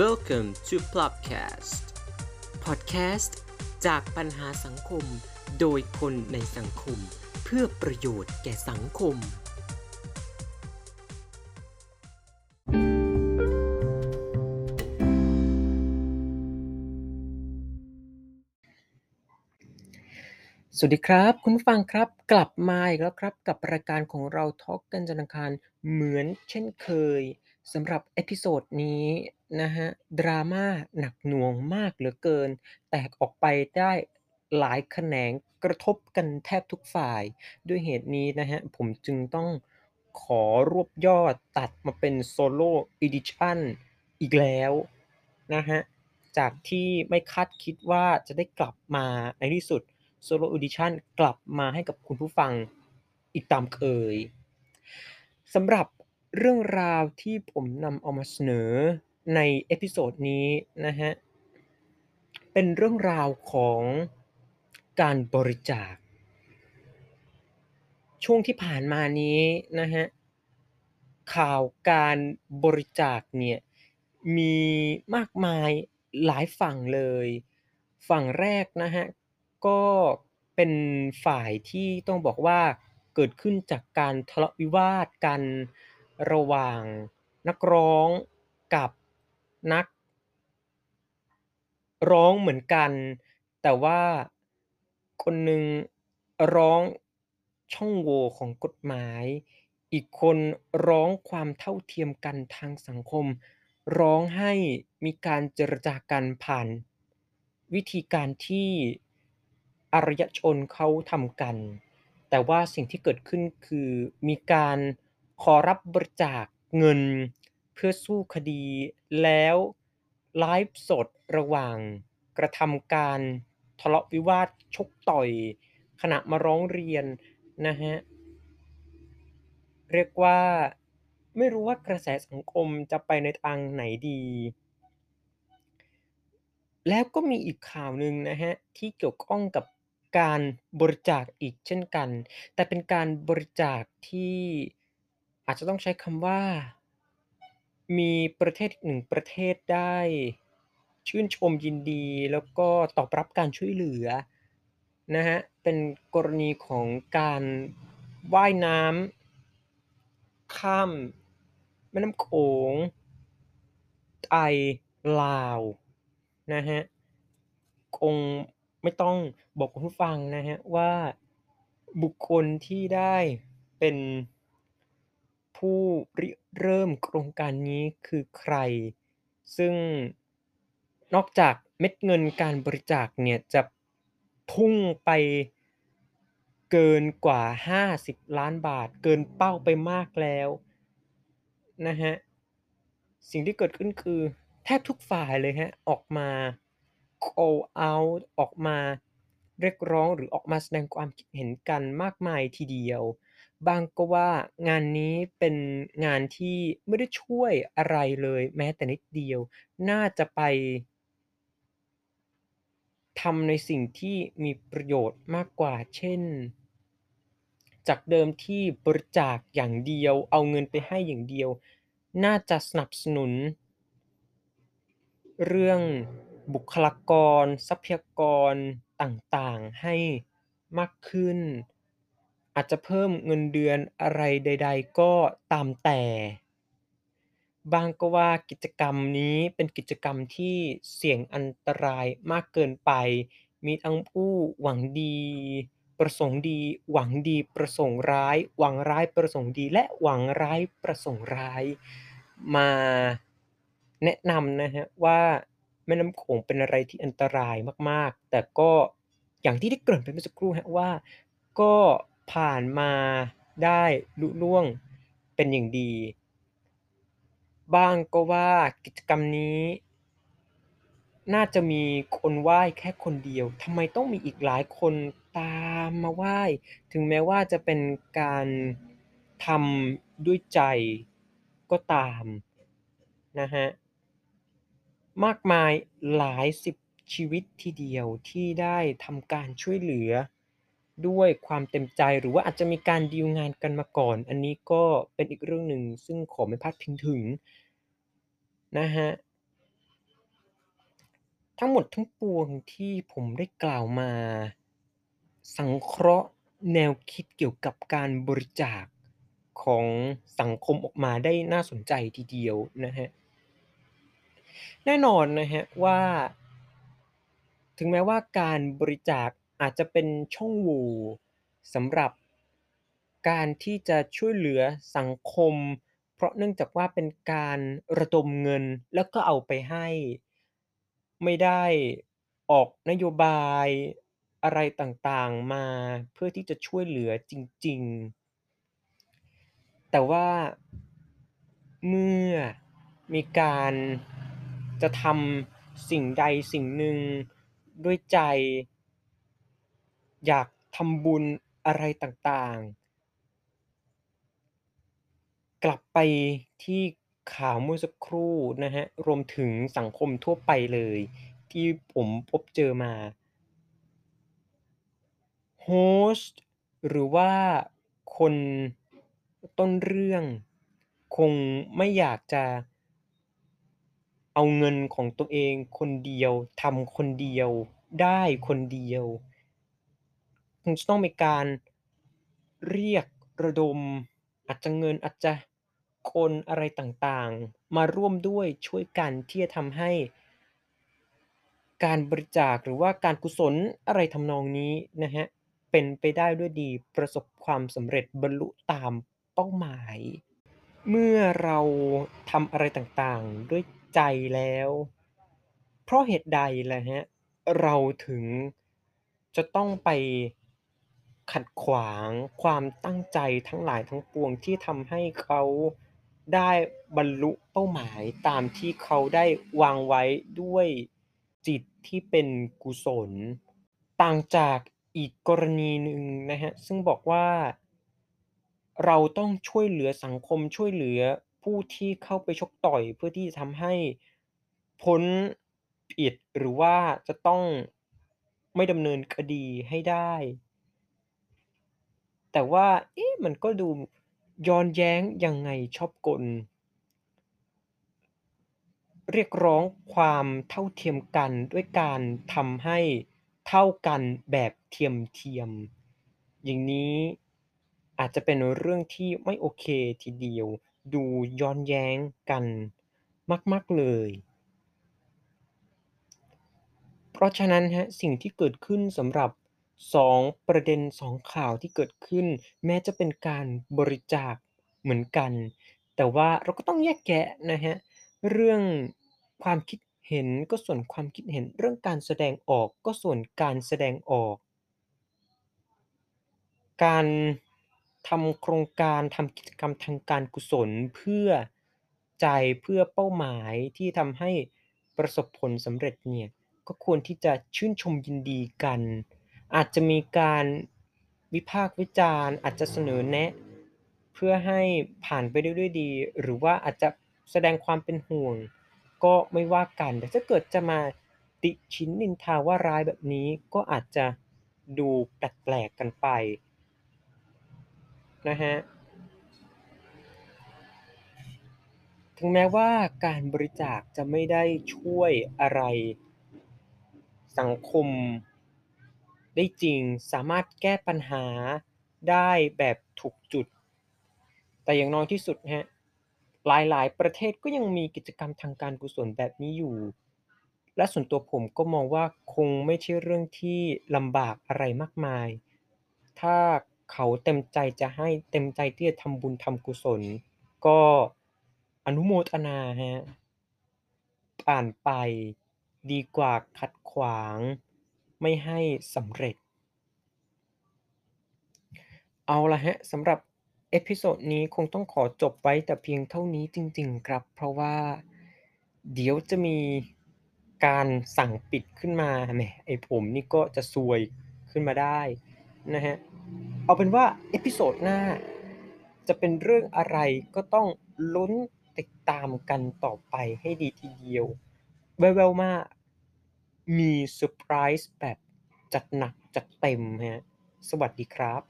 Welcome to Plopcast Podcast จากปัญหาสังคม โดยคนในสังคม เพื่อประโยชน์แก่สังคม สวัสดีครับ คุณฟังครับกลับมาอีกแล้วครับกับรายการของเราทอล์กกันจันทร์อังคารเหมือนเช่นเคยสำหรับ episode นี้ นะฮะ ดราม่าหนักหน่วงมากเหลือเกิน แตกออกไปได้หลายแขนงกระทบกันแทบทุกฝ่าย ด้วยเหตุนี้นะฮะ ผมจึงต้องขอรวบยอดตัดมาเป็น solo edition อีกแล้วนะฮะ จากที่ไม่คาดคิดว่าจะได้กลับมาในที่สุด Solo Edition กลับมาให้กับคุณผู้ฟังอีกตามเคยสำหรับเรื่องราวที่ผมนำเอามาเสนอ ใน episode นี้นะฮะ เป็นเรื่องราวของการบริจาค ช่วงที่ผ่านมานี้นะฮะ ข่าวการบริจาคเนี่ย มีมากมายหลายฝั่งเลย ฝั่งแรกนะฮะ ก็เป็นฝ่ายที่ต้องบอกว่าเกิดขึ้นจากการทะเลาะวิวาทกันระหว่างนักร้องกับ นัก ร้องเหมือนกัน แต่ว่าคนหนึ่งร้องช่องโหว่ของกฎหมาย อีกคนร้องความเท่าเทียมกันทางสังคม ร้องให้มีการเจรจากันผ่าน วิธีการที่อารยชนเขาทำกัน แต่ว่าสิ่งที่เกิดขึ้นคือมีการขอรับบริจาคเงิน เพื่อสู้คดีแล้วไลฟ์สดระหว่างกระทำการทะเลาะวิวาทชกต่อย ขณะมาร้องเรียนนะฮะ เรียกว่าไม่รู้ว่ากระแสสังคมจะไปในทางไหนดี แล้วก็มีอีกข่าวหนึ่งนะฮะ ที่เกี่ยวข้องกับการบริจาคอีกเช่นกัน แต่เป็นการบริจาคที่อาจจะต้องใช้คำว่า มีประเทศอีกหนึ่งประเทศได้ ชื่นชมยินดี แล้วก็ตอบรับการช่วยเหลือนะฮะ เป็นกรณีของการว่ายน้ำข้ามแม่น้ำโขงไทยลาวนะฮะคงไม่ต้องบอกคุณผู้ฟังนะฮะว่าบุคคลที่ได้เป็นผู้ริ เริ่มโครงการนี้คือใคร ซึ่งนอกจากเม็ดเงินการบริจาคเนี่ยจะพุ่งไปเกินกว่า 50 ล้านบาท เกินเป้าไปมากแล้วนะฮะ สิ่งที่เกิดขึ้นคือ แทบทุกฝ่ายเลยฮะ ออกมา call out ออกมาเรียกร้องหรือออกมาแสดงความคิดเห็นกันมากมายทีเดียว บางก็ว่างานนี้เป็นงานที่ไม่ได้ช่วยอะไรเลยแม้แต่นิดเดียว น่าจะไปทำในสิ่งที่มีประโยชน์มากกว่า เช่น จากเดิมที่บริจาคอย่างเดียว เอาเงินไปให้อย่างเดียว น่าจะสนับสนุน เรื่องบุคลากร ทรัพยากรต่างๆให้มากขึ้น อาจจะเพิ่มเงินเดือนอะไรใด ๆ ก็ตามแต่บางก็ว่ากิจกรรมนี้เป็นกิจกรรมที่เสี่ยงอันตรายมากเกินไป มีทั้งผู้หวังดี ประสงค์ดี หวังดีประสงค์ร้าย หวังร้ายประสงค์ดี และหวังร้ายประสงค์ร้าย มาแนะนำนะฮะว่าแม่น้ำโขงเป็นอะไรที่อันตรายมากๆ แต่ก็อย่างที่ได้เกริ่นไปเมื่อสักครู่ฮะว่าก็ ผ่านมาได้ลุล่วงเป็นอย่างดี บ้างก็ว่ากิจกรรมนี้ น่าจะมีคนไหว้แค่คนเดียวทำไมต้องมีอีกหลายคนตามมาไหว้ ถึงแม้ว่าจะเป็นการทำด้วยใจก็ตามนะฮะมากมายหลายสิบชีวิตทีเดียวที่ได้ทำการช่วยเหลือ ด้วยความเต็มใจหรือว่าอาจจะมีการดีลงานกันมาก่อน อันนี้ก็เป็นอีกเรื่องหนึ่งซึ่งขอไม่พาดพิงถึงนะฮะทั้งหมดทั้งปวงที่ผมได้กล่าวมา สังเคราะห์แนวคิดเกี่ยวกับการบริจาคของสังคมออกมาได้น่าสนใจทีเดียวนะครับแน่นอนนะครับว่า ถึงแม้ว่าการบริจาค อาจจะเป็นช่องโหว่สำหรับการที่จะช่วยเหลือสังคม เพราะเนื่องจากว่าเป็นการระดมเงินแล้วก็เอาไปให้ ไม่ได้ออกนโยบายอะไรต่างๆ มาเพื่อที่จะช่วยเหลือจริง ๆ แต่ว่าเมื่อมีการจะทำสิ่งใดสิ่งหนึ่งด้วยใจ อยากทำบุญอะไรต่าง ๆ กลับไปที่ข่าวเมื่อสักครู่นะครับรวมถึงสังคมทั่วไปเลย ที่ผมพบเจอมาโฮสต์หรือว่าคนต้นเรื่อง คงไม่อยากจะเอาเงินของตัวเองคนเดียวทำคนเดียวได้คนเดียว คงจะต้องมีการเรียกระดม อาจจะเงินอาจจะคนอะไรต่างๆ มาร่วมด้วยช่วยกันที่จะทำให้ การบริจาคหรือว่าการกุศลอะไรทำนองนี้นะครับเป็นไปได้ด้วยดีประสบความสำเร็จบรรลุตามเป้าหมาย เมื่อเราทำอะไรต่างๆ ด้วยใจแล้ว เพราะเหตุใดล่ะครับเราถึงจะต้องไป ขัดขวางความตั้งใจทั้งหลายทั้งปวงที่ทำให้เขาได้บรรลุเป้าหมายตามที่เขาได้วางไว้ด้วยจิตที่เป็นกุศล ต่างจากอีกกรณีหนึ่งนะครับซึ่งบอกว่า เราต้องช่วยเหลือสังคมช่วยเหลือผู้ที่เข้าไปชกต่อยเพื่อที่จะทำให้พ้นผิดหรือว่าจะต้องไม่ดำเนินคดีให้ได้ แต่ว่า เอ๊ะ มันก็ดูย้อนแย้งยังไงชอบกล เรียกร้องความเท่าเทียมกันด้วยการทำให้เท่ากันแบบเทียมๆอย่างนี้อาจจะเป็นเรื่องที่ไม่โอเคทีเดียว ดูย้อนแย้งกันมากๆเลย เพราะฉะนั้นครับสิ่งที่เกิดขึ้นสำหรับ 2 ประเด็น 2 ข่าวที่เกิดขึ้น แม้จะเป็นการบริจาคเหมือนกัน แต่ว่าเราก็ต้องแยกแยะนะครับเรื่องความคิดเห็นก็ส่วนความคิดเห็นเรื่องการแสดงออกก็ส่วนการแสดงออก การทำโครงการทำกิจกรรมทางการกุศลเพื่อใจเพื่อเป้าหมายที่ทำให้ประสบผลสำเร็จเนี่ยก็ควรที่จะชื่นชมยินดีกัน อาจจะมีการวิพากษ์วิจารณ์ อาจจะเสนอแนะ เพื่อให้ผ่านไปได้ด้วยดี หรือว่าอาจจะแสดงความเป็นห่วง ก็ไม่ว่ากัน แต่ถ้าเกิดจะมาติฉินนินทาว่าร้ายแบบนี้ก็อาจจะดูแปลกๆกันไปนะครับถึงแม้ว่าการบริจาคจะไม่ได้ช่วยอะไรสังคม ได้จริง สามารถแก้ปัญหาได้แบบถูกจุด แต่อย่างน้อยที่สุดครับหลายๆ ประเทศก็ยังมีกิจกรรมทางการกุศลแบบนี้อยู่ และส่วนตัวผมก็มองว่าคงไม่ใช่เรื่องที่ลำบากอะไรมากมาย ถ้าเขาเต็มใจจะให้เต็มใจที่จะทำบุญทำกุศล ก็อนุโมทนาครับผ่านไปดีกว่าขัดขวาง ไม่ให้สำเร็จ เอาละครับสำหรับ episode นี้คงต้องขอจบไว้แต่เพียงเท่านี้จริงๆครับ เพราะว่าเดี๋ยวจะมีการสั่งปิดขึ้นมาแหมไอ้ผมนี่ก็จะซวยขึ้นมาได้นะครับเอาเป็นว่า episode หน้า จะเป็นเรื่องอะไรก็ต้องลุ้นติดตามกันต่อไปให้ดีทีเดียวแว่วๆมา มีเซอร์ไพรส์แบบจัดหนักจัดเต็มฮะ สวัสดีครับ